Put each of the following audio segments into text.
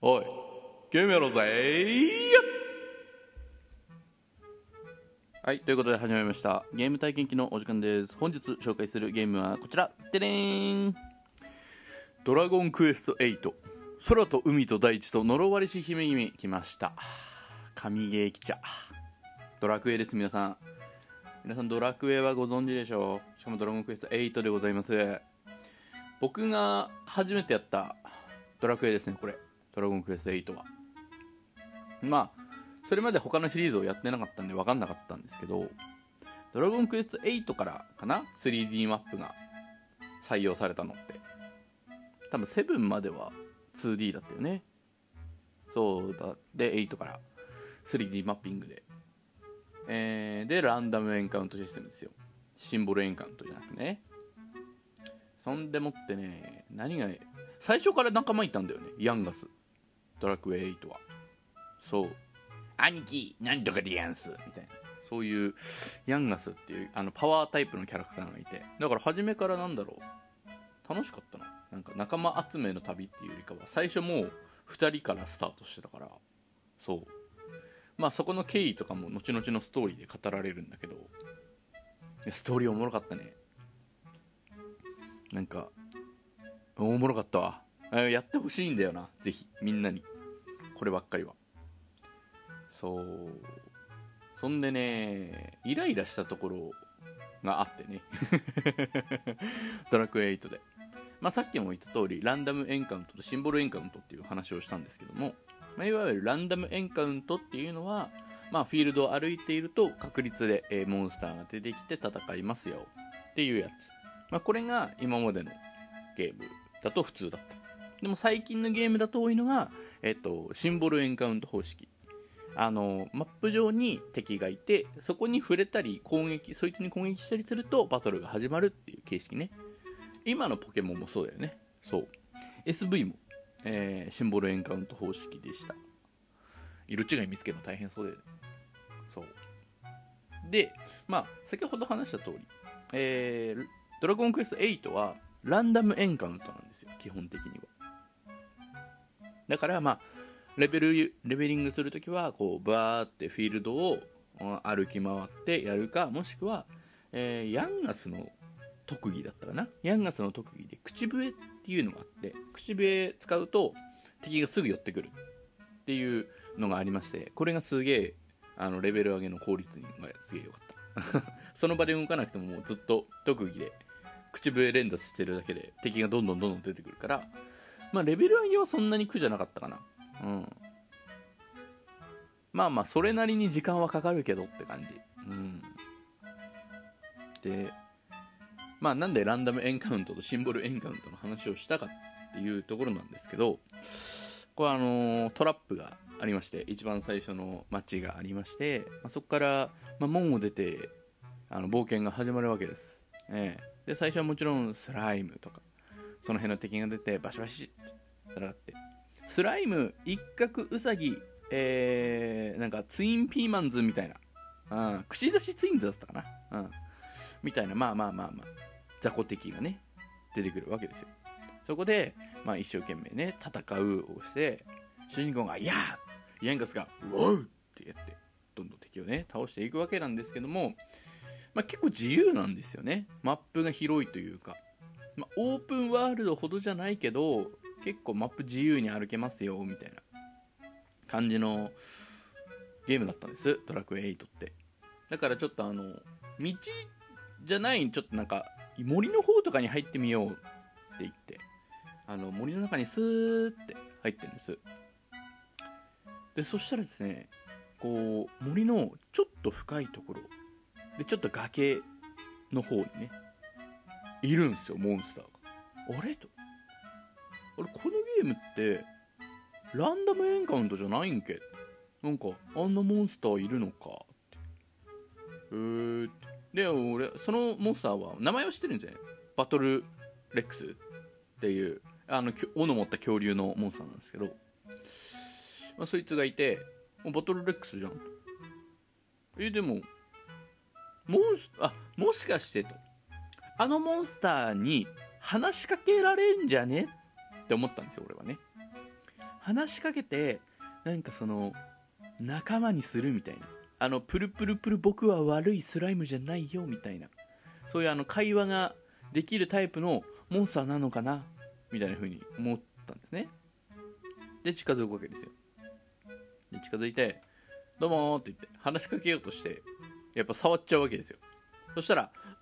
おいゲームやろうぜはいということで始まりました。ゲーム体験記のお時間です。本日紹介するゲームはこちら。てれーん。ドラゴンクエスト8空と海と大地と呪われし姫君来ました。神ゲー来ちゃ。ドラクエです皆さん。皆さんドラクエはご存知でしょう？しかもドラゴンクエスト8でございます。僕が初めてやったドラクエですねこれドラゴンクエスト8は。まあそれまで他のシリーズをやってなかったんで分かんなかったんですけどドラゴンクエスト8からかな？3D マップが採用されたのって。多分7までは 2D だったよね。そうだ。で8から 3D マッピングで。えー、でランダムエンカウントシステムですよ。シンボルエンカウントじゃなくね。そんでもってね何が最初から仲間いたんだよね。ヤンガス。ドラクエ8は。そう。兄貴なんとかでやんすみたいな。そういうヤンガスっていうあのパワータイプのキャラクターがいて。だから初めからなんだろう。楽しかったな。なんか仲間集めの旅っていうよりかは最初もう2人からスタートしてたから。そう。まあそこの経緯とかも後々のストーリーで語られるんだけど。ストーリーおもろかったね。なんかおもろかったわやってほしいんだよな。ぜひ。みんなに。こればっかりは。そう。そんでねイライラしたところがあってね。ドラクエ8で。まあ、さっきも言った通りランダムエンカウントとシンボルエンカウントっていう話をしたんですけども、まあ、いわゆるランダムエンカウントっていうのは、まあ、フィールドを歩いていると確率で、え、モンスターが出てきて戦いますよっていうやつ、まあ、これが今までのゲームだと普通だった。でも最近のゲームだと多いのが、えっと、シンボルエンカウント方式。あのマップ上に敵がいてそこに触れたり攻撃そいつに攻撃したりするとバトルが始まるっていう形式ね。今のポケモンもそうだよね。そう。SV も、えー、シンボルエンカウント方式でした。色違い見つけるの大変そうだよね。そう。でまあ先ほど話した通り、えー、ドラゴンクエスト8はランダムエンカウントなんですよ基本的には。だからまあレベルレベリングするときはこうバーってフィールドを歩き回ってやるかもしくは、えー、ヤンガスの特技だったかな？ヤンガスの特技で口笛っていうのがあって口笛使うと敵がすぐ寄ってくるっていうのがありましてこれがすげえあのレベル上げの効率がすげえ良かった。その場で動かなくてももうずっと特技で口笛連打してるだけで敵がどんどんどんどん出てくるからまあレベル上げはそんなに苦じゃなかったかな。うん。まあまあそれなりに時間はかかるけどって感じ。うん。でまあなんでランダムエンカウントとシンボルエンカウントの話をしたかっていうところなんですけどこれあのトラップがありまして一番最初の街がありまして、まあ、そこから、まあ、門を出てあの冒険が始まるわけです、ええ、で最初はもちろんスライムとかその辺の敵が出てバシバシ戦って。スライム一角ウサギえー、なんかツインピーマンズみたいな、うん、串刺しツインズだったかな、うん、みたいな。まあまあまあまあ。雑魚敵がね出てくるわけですよ。そこで、まあ、一生懸命ね戦うをして主人公が「いやー!」ヤンガスが「ウォー!」ってやってどんどん敵をね倒していくわけなんですけども、まあ、結構自由なんですよね。マップが広いというか、まあ、オープンワールドほどじゃないけど結構マップ自由に歩けますよみたいな。感じのゲームだったんです。ドラクエ8って。だからちょっとあの道じゃないちょっとなんか森の方とかに入ってみようって言って。あの森の中にスーって入ってるんです。でそしたらですねこう森のちょっと深いところ。でちょっと崖の方にねいるんですよモンスターが。あれ？と。あれこのゲームってランダムエンカウントじゃないんけ？なんかあんなモンスターいるのか？って。えー、で俺そのモンスターは名前は知ってるんじゃない？バトルレックス？っていうあの斧持った恐竜のモンスターなんですけど、まあ、そいつがいてバトルレックスじゃんえでもモンスあもしかしてと。あのモンスターに話しかけられんじゃねって思ったんですよ俺はね。話しかけてなんかその仲間にするみたいな。あのプルプルプル僕は悪いスライムじゃないよみたいな。そういうあの会話ができるタイプのモンスターなのかなみたいな風に思ったんですね。で近づくわけですよ。で近づいて「どうも」って言って話しかけようとしてやっぱ触っちゃうわけですよ。そしたら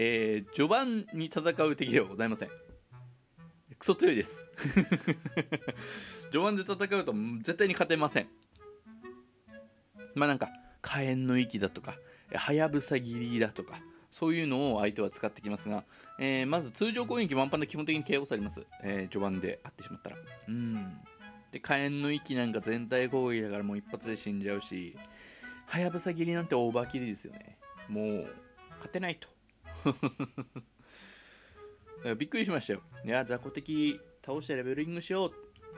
えー、序盤に戦う敵ではございません。クソ強いです。序盤で戦うと絶対に勝てません。まあなんか火炎の息だとかはやぶさ切りだとかそういうのを相手は使ってきますが、えー、まず通常攻撃ワンパンで基本的に KO されます、えー、序盤で会ってしまったら。うん。で火炎の息なんか全体攻撃だからもう一発で死んじゃうしはやぶさ切りなんてオーバーキルですよね。もう勝てないと。びっくりしましたよ。いや雑魚敵倒してレベリングしよう。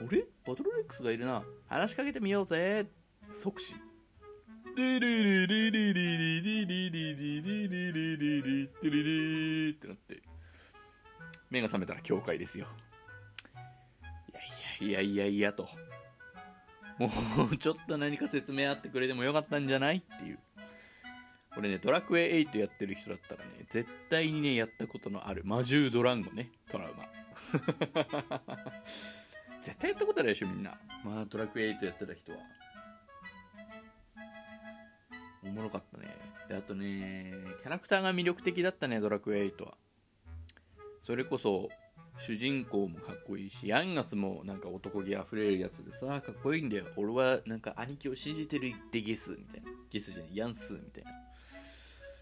俺？バトルレックスがいるな。話しかけてみようぜ。即死。ルルルルルルルルルルルルルルルルってなって目が覚めたら教会ですよいやいやいやいやいやともうちょっと何か説明あってくれてもよかったんじゃないっていうこれねドラクエ8やってる人だったらね絶対にねやったことのある魔獣ドランゴねトラウマ。絶対やったことあるでしょみんな。まあドラクエ8やってた人は。おもろかったね。であとねキャラクターが魅力的だったねドラクエ8は。それこそ主人公もかっこいいしヤンガスもなんか男気あふれるやつでさかっこいいんだよ。俺はなんか兄貴を信じてるってゲスみたいな。ゲスじゃないヤンスみたいな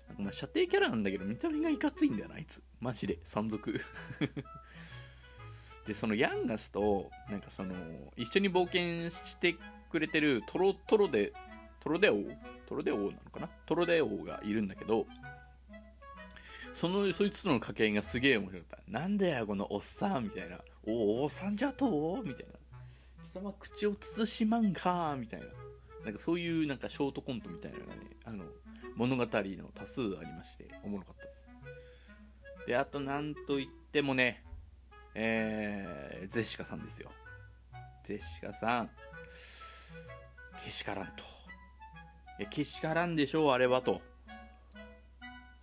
なんかま射程キャラなんだけど見た目がいかついんだよなあいつ。マジで山賊。でそのヤンガスとなんかその一緒に冒険してくれてるトロトロでトロデオトロデオなのかな？トロデオがいるんだけどそのそいつとの掛け合いがすげえ面白かった。なんだよこのおっさんみたいな。おおっさんじゃとみたいな。貴様口を慎まんかみたいな。なんかそういうなんかショートコントみたいなのがねあの物語の多数ありましておもろかったです。であとなんといってもねえー、ゼシカさんですよ。ゼシカさん。けしからんと。いやけしからんでしょうあれはと。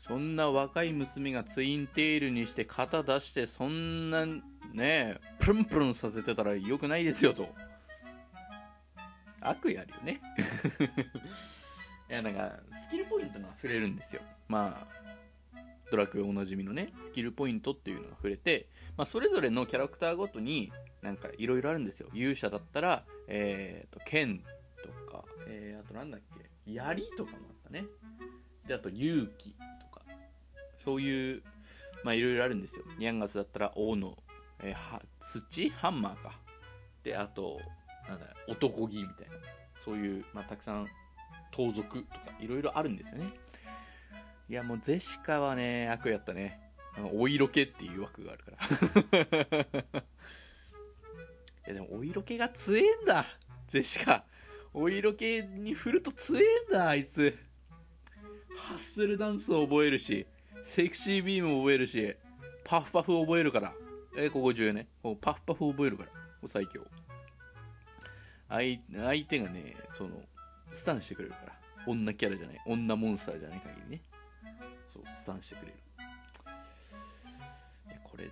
そんな若い娘がツインテールにして肩出してそんなねプルンプルンさせてたらよくないですよと。悪意あるよね。いやなんかスキルポイントが触れるんですよ。まあドラクエおなじみのねスキルポイントっていうのが触れて、まあ、それぞれのキャラクターごとになんかいろいろあるんですよ。勇者だったら、えーと、剣とか、えー、あとなんだっけ槍とかもあったね。であと勇気とか。そういうまあいろいろあるんですよ。ヤンガスだったら王の、えー、は土？ハンマーか。であとなんだ男気みたいな。そういう、まあ、たくさん盗賊とかいろいろあるんですよね。いやもうゼシカはね悪やったね。お色気っていう枠があるから。いやでもお色気が強えんだ。ゼシカ。お色気に振ると強えんだあいつ。ハッスルダンスを覚えるしセクシービームを覚えるしパフパフ覚えるから。えここ重要ね。パフパフ覚えるから最強。相相手がねそのスタンしてくれるから。女キャラじゃない。女モンスターじゃない限りね。そうスタンしてくれる。いやこれ、うん、い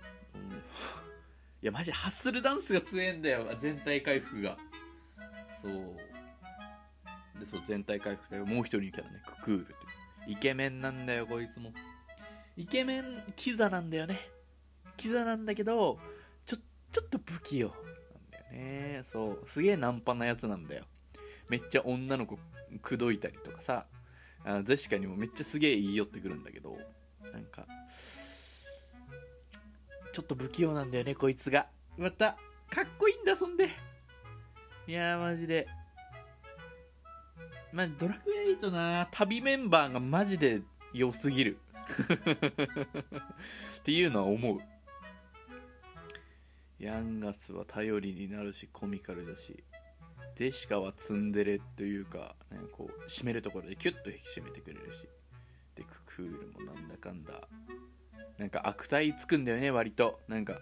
やマジハッスルダンスが強えんだよ。全体回復が。そう。でそう全体回復でもう一人キャラね。ククールってイケメンなんだよこいつも。イケメンキザなんだよね。キザなんだけどちょちょっと不器用なんだよね。そう。すげえナンパなやつなんだよ。めっちゃ女の子口説いたりとかさあゼシカにもめっちゃすげえ言い寄ってくるんだけどなんかちょっと不器用なんだよねこいつが。またかっこいいんだそんで。いやーマジで。まあ、ドラクエ8な旅メンバーがマジで良すぎる。っていうのは思う。ヤンガスは頼りになるしコミカルだし。ジェシカはツンデレというか、ね、こう締めるところでキュッと引き締めてくれるし。でククールもなんだかんだ。なんか悪態つくんだよね割と。なんか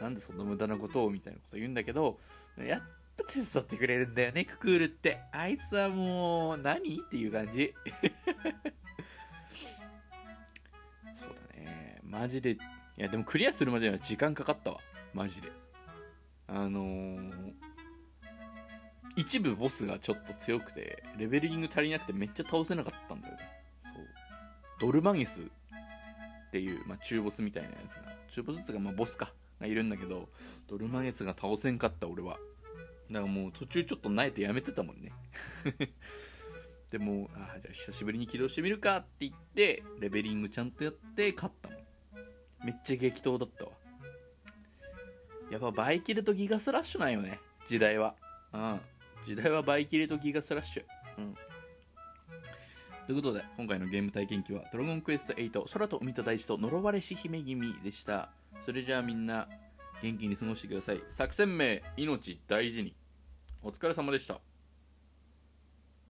なんでそんな無駄なことをみたいなこと言うんだけどやっぱ手伝ってくれるんだよねククールって。あいつはもう何？っていう感じ。そうだね。マジでいやでもクリアするまでには時間かかったわ。マジで。あのー、一部ボスがちょっと強くてレベリング足りなくてめっちゃ倒せなかったんだよね。そう。ドルマゲスっていう、まあ、中ボスみたいなやつが中ボスっていうかまあボスかがいるんだけどドルマゲスが倒せんかった俺は。だからもう途中ちょっと慣れてやめてたもんね。でもああじゃあ久しぶりに起動してみるかって言ってレベリングちゃんとやって勝ったもん。めっちゃ激闘だったわ。やっぱバイキルとギガスラッシュなんよね時代は。うん。時代はバイキルとギガスラッシュ。うん。ということで今回のゲーム体験記は「ドラゴンクエスト8空と海と大地と呪われし姫君」でした。それじゃあみんな元気に過ごしてください。作戦名命大事に。お疲れ様でした。